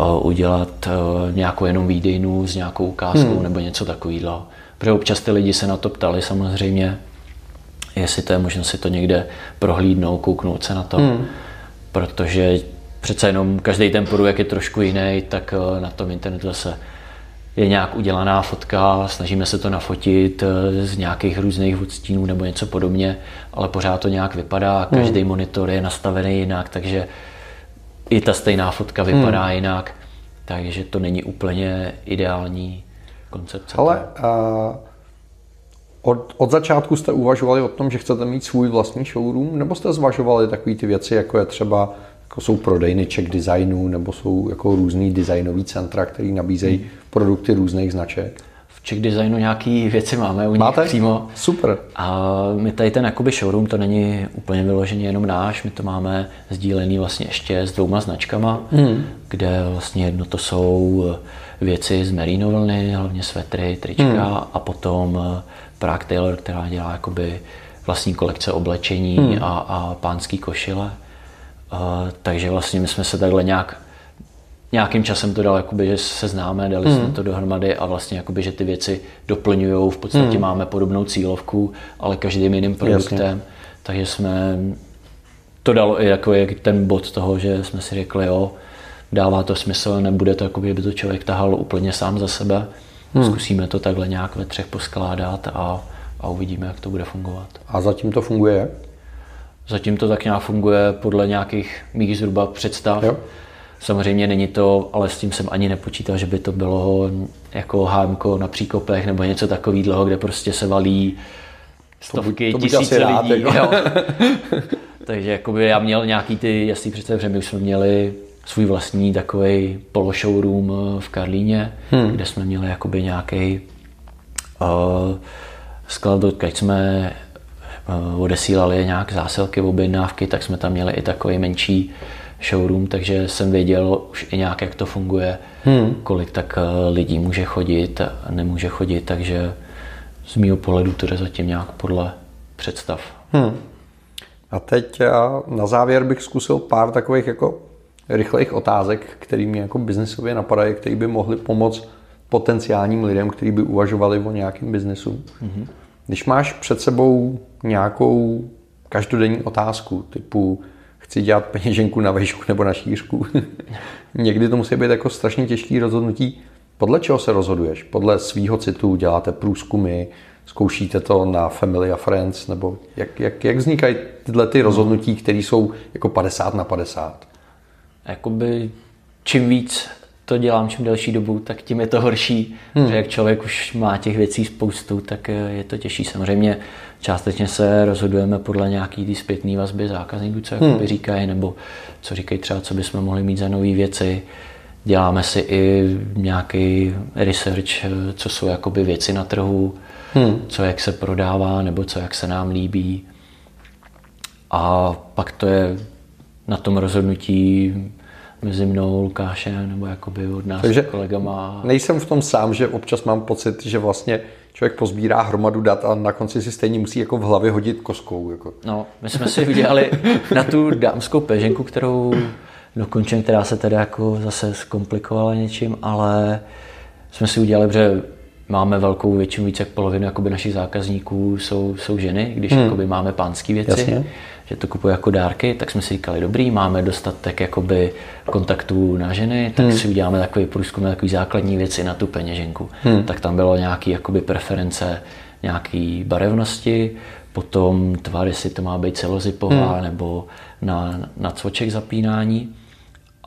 uh, udělat uh, nějakou jenom výdejnu s nějakou ukázkou hmm. nebo něco takového. Protože občas ty lidi se na to ptali samozřejmě jestli to je možno si to někde prohlídnout, kouknout se na to, hmm. protože přece jenom každý ten produkt je trošku jiný, tak eh, na tom internetu zase je nějak udělaná fotka, snažíme se to nafotit eh, z nějakých různých odstínů nebo něco podobně, ale pořád to nějak vypadá, každý hmm. monitor je nastavený jinak, takže i ta stejná fotka vypadá hmm. jinak, takže to není úplně ideální koncepce. Ale uh, od, od začátku jste uvažovali o tom, že chcete mít svůj vlastní showroom, nebo jste zvažovali takové ty věci, jako je třeba jako jsou prodejny check designu, nebo jsou jako různý designový centra, který nabízejí hmm. produkty různých značek? V check designu nějaké věci máme u nich Máte? přímo. Super. A my tady ten jakoby showroom, to není úplně vyloženě jenom náš, my to máme sdílený vlastně ještě s dvouma značkama, hmm. kde vlastně jedno to jsou věci z merino vlny, hlavně svetry, trička hmm. a potom Prague Taylor, která dělá jakoby vlastní kolekce oblečení hmm. a, a pánský košile. Takže vlastně my jsme se takhle nějak nějakým časem to dal, jakoby, že se známe, dali hmm. jsme to dohromady a vlastně jakoby, že ty věci doplňují. V podstatě hmm. máme podobnou cílovku, ale každým jiným produktem. Jasně. Takže jsme to dalo i jako je ten bod toho, že jsme si řekli, jo, dává to smysl, nebude to, jakoby, by to člověk tahal úplně sám za sebe. Hmm. Zkusíme to takhle nějak ve třech poskládat a, a uvidíme, jak to bude fungovat. A zatím to funguje jak? Zatím to tak nějak funguje podle nějakých mých zhruba představ. Jo. Samozřejmě není to, ale s tím jsem ani nepočítal, že by to bylo jako HMK na příkopech nebo něco takového, kde prostě se valí stovky, to buď, to tisíce rád, lidí. Jako. Takže jakoby já měl nějaký ty jasný představy, že my už jsme měli svůj vlastní takový poloshowroom eh, v Karlíně, hmm. kde jsme měli jakoby nějaký uh, sklad, když jsme odesílali nějak zásilky, objednávky, tak jsme tam měli i takový menší showroom, takže jsem věděl už i nějak, jak to funguje, hmm. kolik tak lidí může chodit a nemůže chodit, takže z mého pohledu to jde zatím nějak podle představ. Hmm. A teď na závěr bych zkusil pár takových jako rychlých otázek, které mě jako biznesově napadají, které by mohly pomoct potenciálním lidem, kteří by uvažovali o nějakém biznesu. Mm-hmm. Když máš před sebou nějakou každodenní otázku, typu chci dělat peněženku na vejšku nebo na šířku, někdy to musí být jako strašně těžký rozhodnutí. Podle čeho se rozhoduješ? Podle svýho citu děláte průzkumy, zkoušíte to na Family a Friends, nebo jak, jak, jak vznikají tyhle ty rozhodnutí, které jsou jako 50 na 50? jakoby čím víc to dělám čím delší dobu, tak tím je to horší, hmm. že jak člověk už má těch věcí spoustu, tak je to těžší. Samozřejmě částečně se rozhodujeme podle nějaký ty zpětné vazby zákazníků, co hmm. říkají, nebo co říkají třeba, co bychom mohli mít za nové věci. Děláme si i nějaký research, co jsou jakoby věci na trhu, hmm. co jak se prodává, nebo co jak se nám líbí. A pak to je na tom rozhodnutí mezi mnou, Lukášem nebo jakoby od nás Takže kolegama. nejsem v tom sám, že občas mám pocit, že vlastně člověk pozbírá hromadu dat a na konci si stejně musí jako v hlavě hodit koskou. Jako. No, my jsme si udělali na tu dámskou peženku, kterou dokončím, která se teda jako zase zkomplikovala něčím, ale jsme si udělali, protože máme velkou většinu, více jak polovinu jakoby našich zákazníků jsou, jsou ženy, když hmm. jakoby máme pánské věci. Jasně že to kupuje jako dárky, tak jsme si říkali, dobrý, máme dostatek jakoby kontaktů na ženy, tak hmm. si uděláme takový průzkum, takový základní věci na tu peněženku. Hmm. Tak tam bylo nějaký jakoby preference, nějaký barevnosti, potom tvar, jestli to má být celozipová hmm. nebo na, na cvoček zapínání.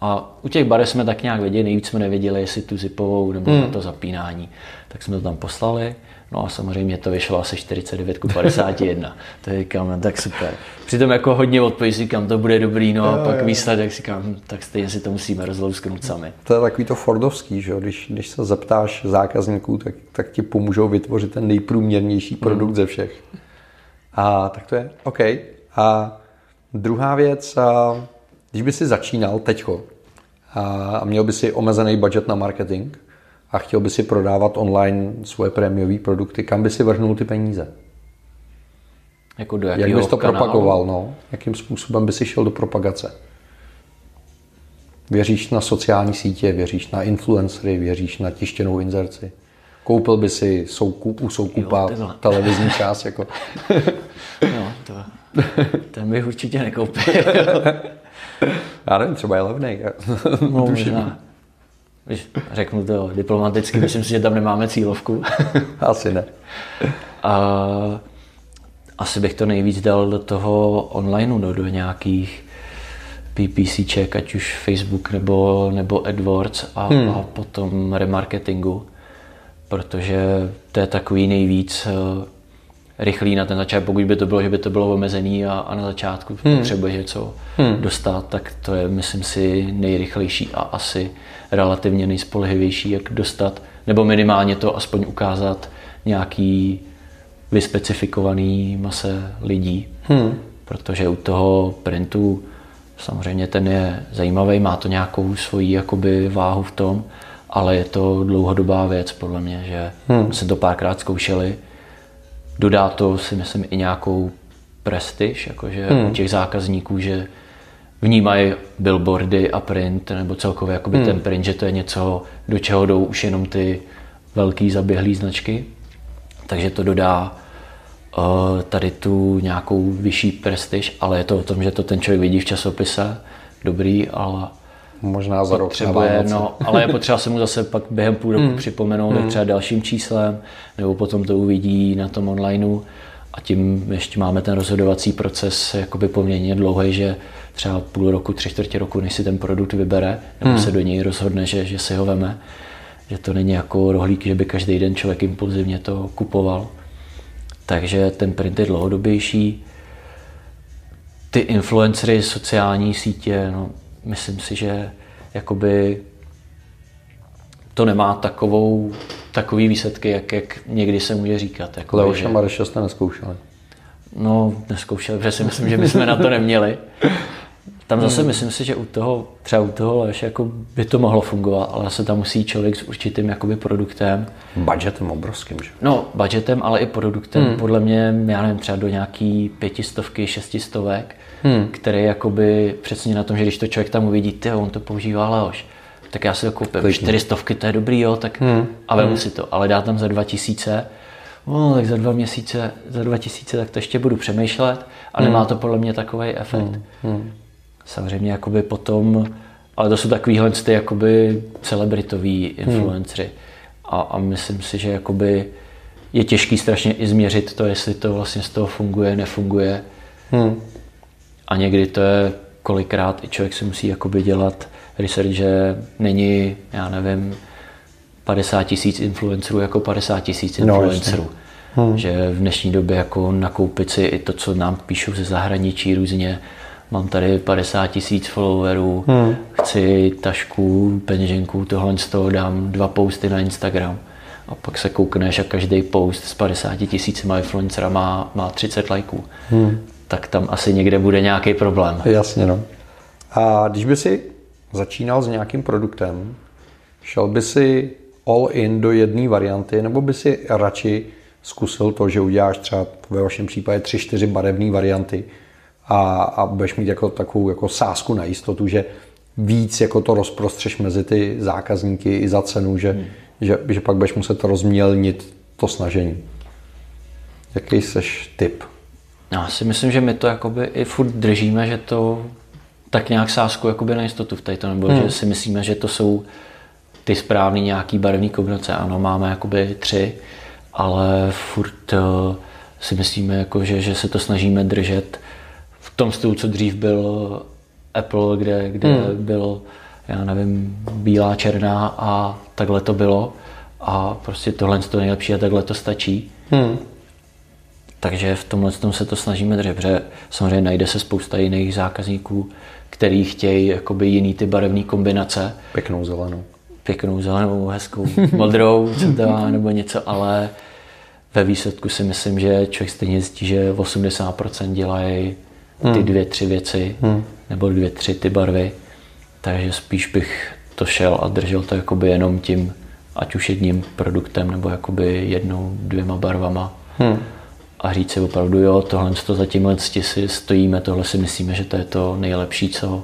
A u těch barev jsme tak nějak věděli, nejvíc jsme nevěděli, jestli tu zipovou nebo hmm. to zapínání. Tak jsme to tam poslali. No a samozřejmě to vyšlo asi 49 ku 51. to je říkám, no, tak super. Přitom jako hodně odpověď říkám, to bude dobrý, no a pak výsledek říkám, tak stejně si to musíme rozlousknout sami. To je takový to Fordovský, že když, když se zeptáš zákazníků, tak, tak ti pomůžou vytvořit ten nejprůměrnější produkt hmm. ze všech. A tak to je, OK. A druhá věc, a když by si začínal teďko a měl by si omezený budget na marketing, a chtěl by si prodávat online svoje prémiové produkty, kam by si vrhnul ty peníze? Jako do Jak bys to kanálu? propagoval? No? Jakým způsobem by si šel do propagace? Věříš na sociální sítě, věříš na influencery, věříš na tištěnou inzerci? Koupil by si soukup, u soukupa jo, televizní čas? Jako... no, To, ten bych určitě nekoupil. Já nevím, třeba je levný. No, možná. Víš, řeknu to diplomaticky, myslím si, že tam nemáme cílovku. Asi ne. A asi bych to nejvíc dal do toho onlineu, no, do nějakých PPCček, ať už Facebook nebo, nebo AdWords a, hmm. a potom remarketingu, protože to je takový nejvíc eh, rychlý na ten začátek, pokud by to bylo, že by to bylo omezený a, a na začátku hmm. potřebuje něco hmm. dostat, tak to je, myslím si, nejrychlejší a asi relativně nejspolehlivější, jak dostat, nebo minimálně to aspoň ukázat nějaký vyspecifikovaný mase lidí. Hmm. Protože u toho printu samozřejmě ten je zajímavý, má to nějakou svoji jakoby váhu v tom, ale je to dlouhodobá věc podle mě, že hmm. se to párkrát zkoušeli. Dodá to si myslím i nějakou prestiž, jakože hmm. u těch zákazníků, že vnímají billboardy a print, nebo celkově jakoby hmm. ten print, že to je něco, do čeho jdou už jenom ty velký zaběhlý značky. Takže to dodá uh, tady tu nějakou vyšší prestiž, ale je to o tom, že to ten člověk vidí v časopise, dobrý, ale Možná za rok no, ale je potřeba se mu zase pak během půl roku hmm. připomenout, hmm. třeba dalším číslem, nebo potom to uvidí na tom onlineu a tím ještě máme ten rozhodovací proces jakoby poměrně dlouhý, že třeba půl roku, tři čtvrtě roku, než si ten produkt vybere, nebo hmm. se do něj rozhodne, že, že si ho veme. Že to není jako rohlík, že by každý den člověk impulzivně to kupoval. Takže ten print je dlouhodobější. Ty influencery, sociální sítě, no, myslím si, že jakoby to nemá takovou, takový výsledky, jak, jak někdy se může říkat. Jakoby, Leoša že... Mareša jste neskoušeli? No, neskoušeli, protože si myslím, že bychom na to neměli. Tam zase hmm. myslím si, že u toho, třeba u toho Leoše, jako by to mohlo fungovat, ale zase tam musí člověk s určitým jakoby produktem. Budgetem obrovským, že? No, budgetem, ale i produktem, hmm. podle mě, já nevím, třeba do nějaký pětistovky, šestistovek, hmm. který jakoby přesně na tom, že když to člověk tam uvidí, ty, on to používá Leoš, tak já si to koupím. Klidně. Čtyřistovky, to je dobrý, jo, tak hmm. a vemu hmm. si to, ale dá tam za dva tisíce, no, tak za dva měsíce, za dva tisíce, tak to ještě budu přemýšlet a hmm. nemá to podle mě takový efekt. Hmm. Hmm. Samozřejmě jakoby potom, ale to jsou takovýhle ty jakoby celebritoví influenceri. Hmm. A, a myslím si, že jakoby je těžký strašně i změřit to, jestli to vlastně z toho funguje, nefunguje. Hmm. A někdy to je kolikrát i člověk si musí jakoby dělat research, že není, já nevím, 50 tisíc influencerů jako 50 tisíc no, influencerů. No, hmm. Že v dnešní době jako nakoupit si i to, co nám píšou ze zahraničí různě, mám tady 50 tisíc followerů, hmm. chci tašku, peněženku, tohle z toho dám dva posty na Instagram. A pak se koukneš a každý post s 50 tisícima influencera má, má 30 lajků. Hmm. Tak tam asi někde bude nějaký problém. Jasně, no. A když by si začínal s nějakým produktem, šel by si all in do jedné varianty, nebo by si radši zkusil to, že uděláš třeba ve vašem případě tři, čtyři barevné varianty, a, a budeš mít jako takovou jako sásku na jistotu, že víc jako to rozprostřeš mezi ty zákazníky i za cenu, že, hmm. že, že pak budeš muset rozmělnit to snažení. Jaký seš typ? Já si myslím, že my to jakoby i furt držíme, že to tak nějak sásku jakoby na jistotu v této, nebo hmm. že si myslíme, že to jsou ty správný nějaký barevný kombinace. Ano, máme jakoby tři, ale furt uh, si myslíme, jako, že, že se to snažíme držet v tom stylu, co dřív byl Apple, kde, kde hmm. byl, já nevím, bílá, černá a takhle to bylo. A prostě tohle je to nejlepší a takhle to stačí. Hmm. Takže v tomhle tom se to snažíme držet, protože samozřejmě najde se spousta jiných zákazníků, který chtějí jakoby jiný ty barevné kombinace. Pěknou zelenou. Pěknou zelenou, hezkou modrou, co to má, nebo něco, ale ve výsledku si myslím, že člověk stejně zjistí, že 80% dělají ty hmm. dvě, tři věci, hmm. nebo dvě, tři ty barvy. Takže spíš bych to šel a držel to jakoby jenom tím, ať už jedním produktem, nebo jakoby jednou, dvěma barvama. Hmm. A říct si opravdu, jo, tohle to za tímhle si stojíme, tohle si myslíme, že to je to nejlepší, co,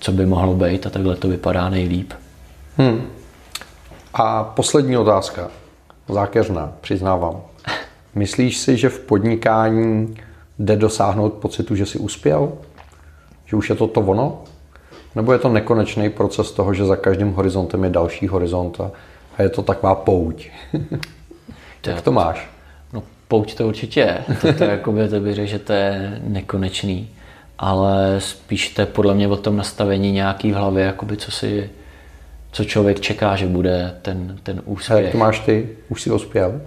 co by mohlo být a takhle to vypadá nejlíp. Hmm. A poslední otázka, zákeřná, přiznávám. Myslíš si, že v podnikání jde dosáhnout pocitu, že si uspěl? Že už je to to ono? Nebo je to nekonečný proces toho, že za každým horizontem je další horizont a a je to taková pouť. Jak to máš? Pouť to určitě je. To, to, jakoby, to bych řekl, že to je nekonečný. Ale spíš to je podle mě o tom nastavení nějaký v hlavě, jakoby, co si co člověk čeká, že bude ten, ten úspěch. A jak to máš ty? Už si dospěl?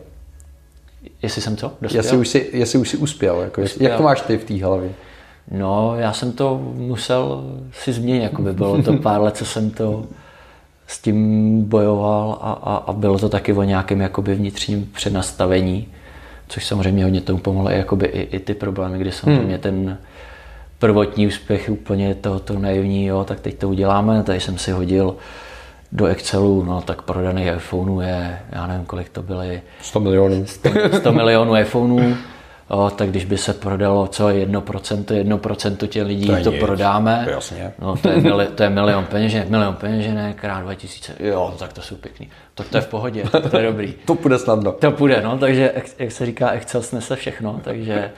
Jestli jsem co? Dospěl? Jestli už si, jestli už si uspěl. Jako, dospěl. Jak to máš ty v té hlavě? No, já jsem to musel si změnit. Jakoby bylo to pár let, co jsem to s tím bojoval a, a, a bylo to taky o nějakém jakoby vnitřním přenastavení, což samozřejmě hodně tomu pomohlo jakoby i, i ty problémy, kdy samozřejmě hmm. ten prvotní úspěch úplně tohoto naivní, jo, tak teď to uděláme, tady jsem si hodil do Excelu, no tak prodaných iPhoneů je, já nevím, kolik to byly. 100 milionů. 100, 100 milionů iPhoneů O, tak když by se prodalo co 1%, 1% těch lidí to, to prodáme, jasně. No, to, je mili, to je milion peněženek, milion peněženek krát 2000, jo, tak to jsou pěkný. Tak to je v pohodě, to je dobrý. to půjde snadno. To půjde, no, takže jak se říká, Excel snese všechno, takže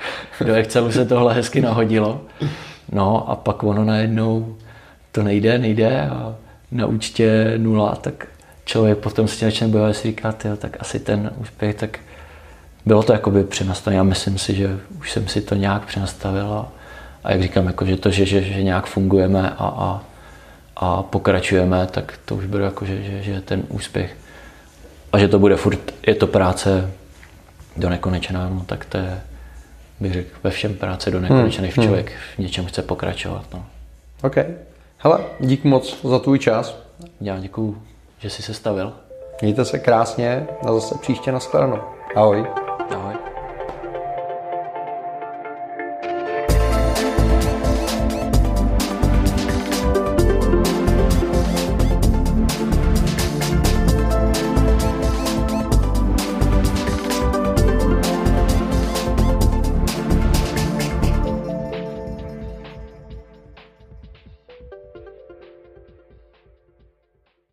do Excelu se tohle hezky nahodilo. No a pak ono najednou to nejde, nejde a na účtě nula, tak člověk potom si začne bojovat, si říká, tyjo, tak asi ten úspěch, tak bylo to jakoby přenastavené. Já myslím si, že už jsem si to nějak přenastavil a, a jak říkám, jako, že to, že, že, že nějak fungujeme a, a, a pokračujeme, tak to už bude jako, že, že, že ten úspěch a že to bude furt, je to práce do nekonečná, no, tak to je, bych řekl, ve všem práce do nekonečna, hmm. člověk hmm. v něčem chce pokračovat. No. OK. Hele, dík moc za tvůj čas. Já děkuju, že jsi se stavil. Mějte se krásně a zase příště na shledanou. Ahoj.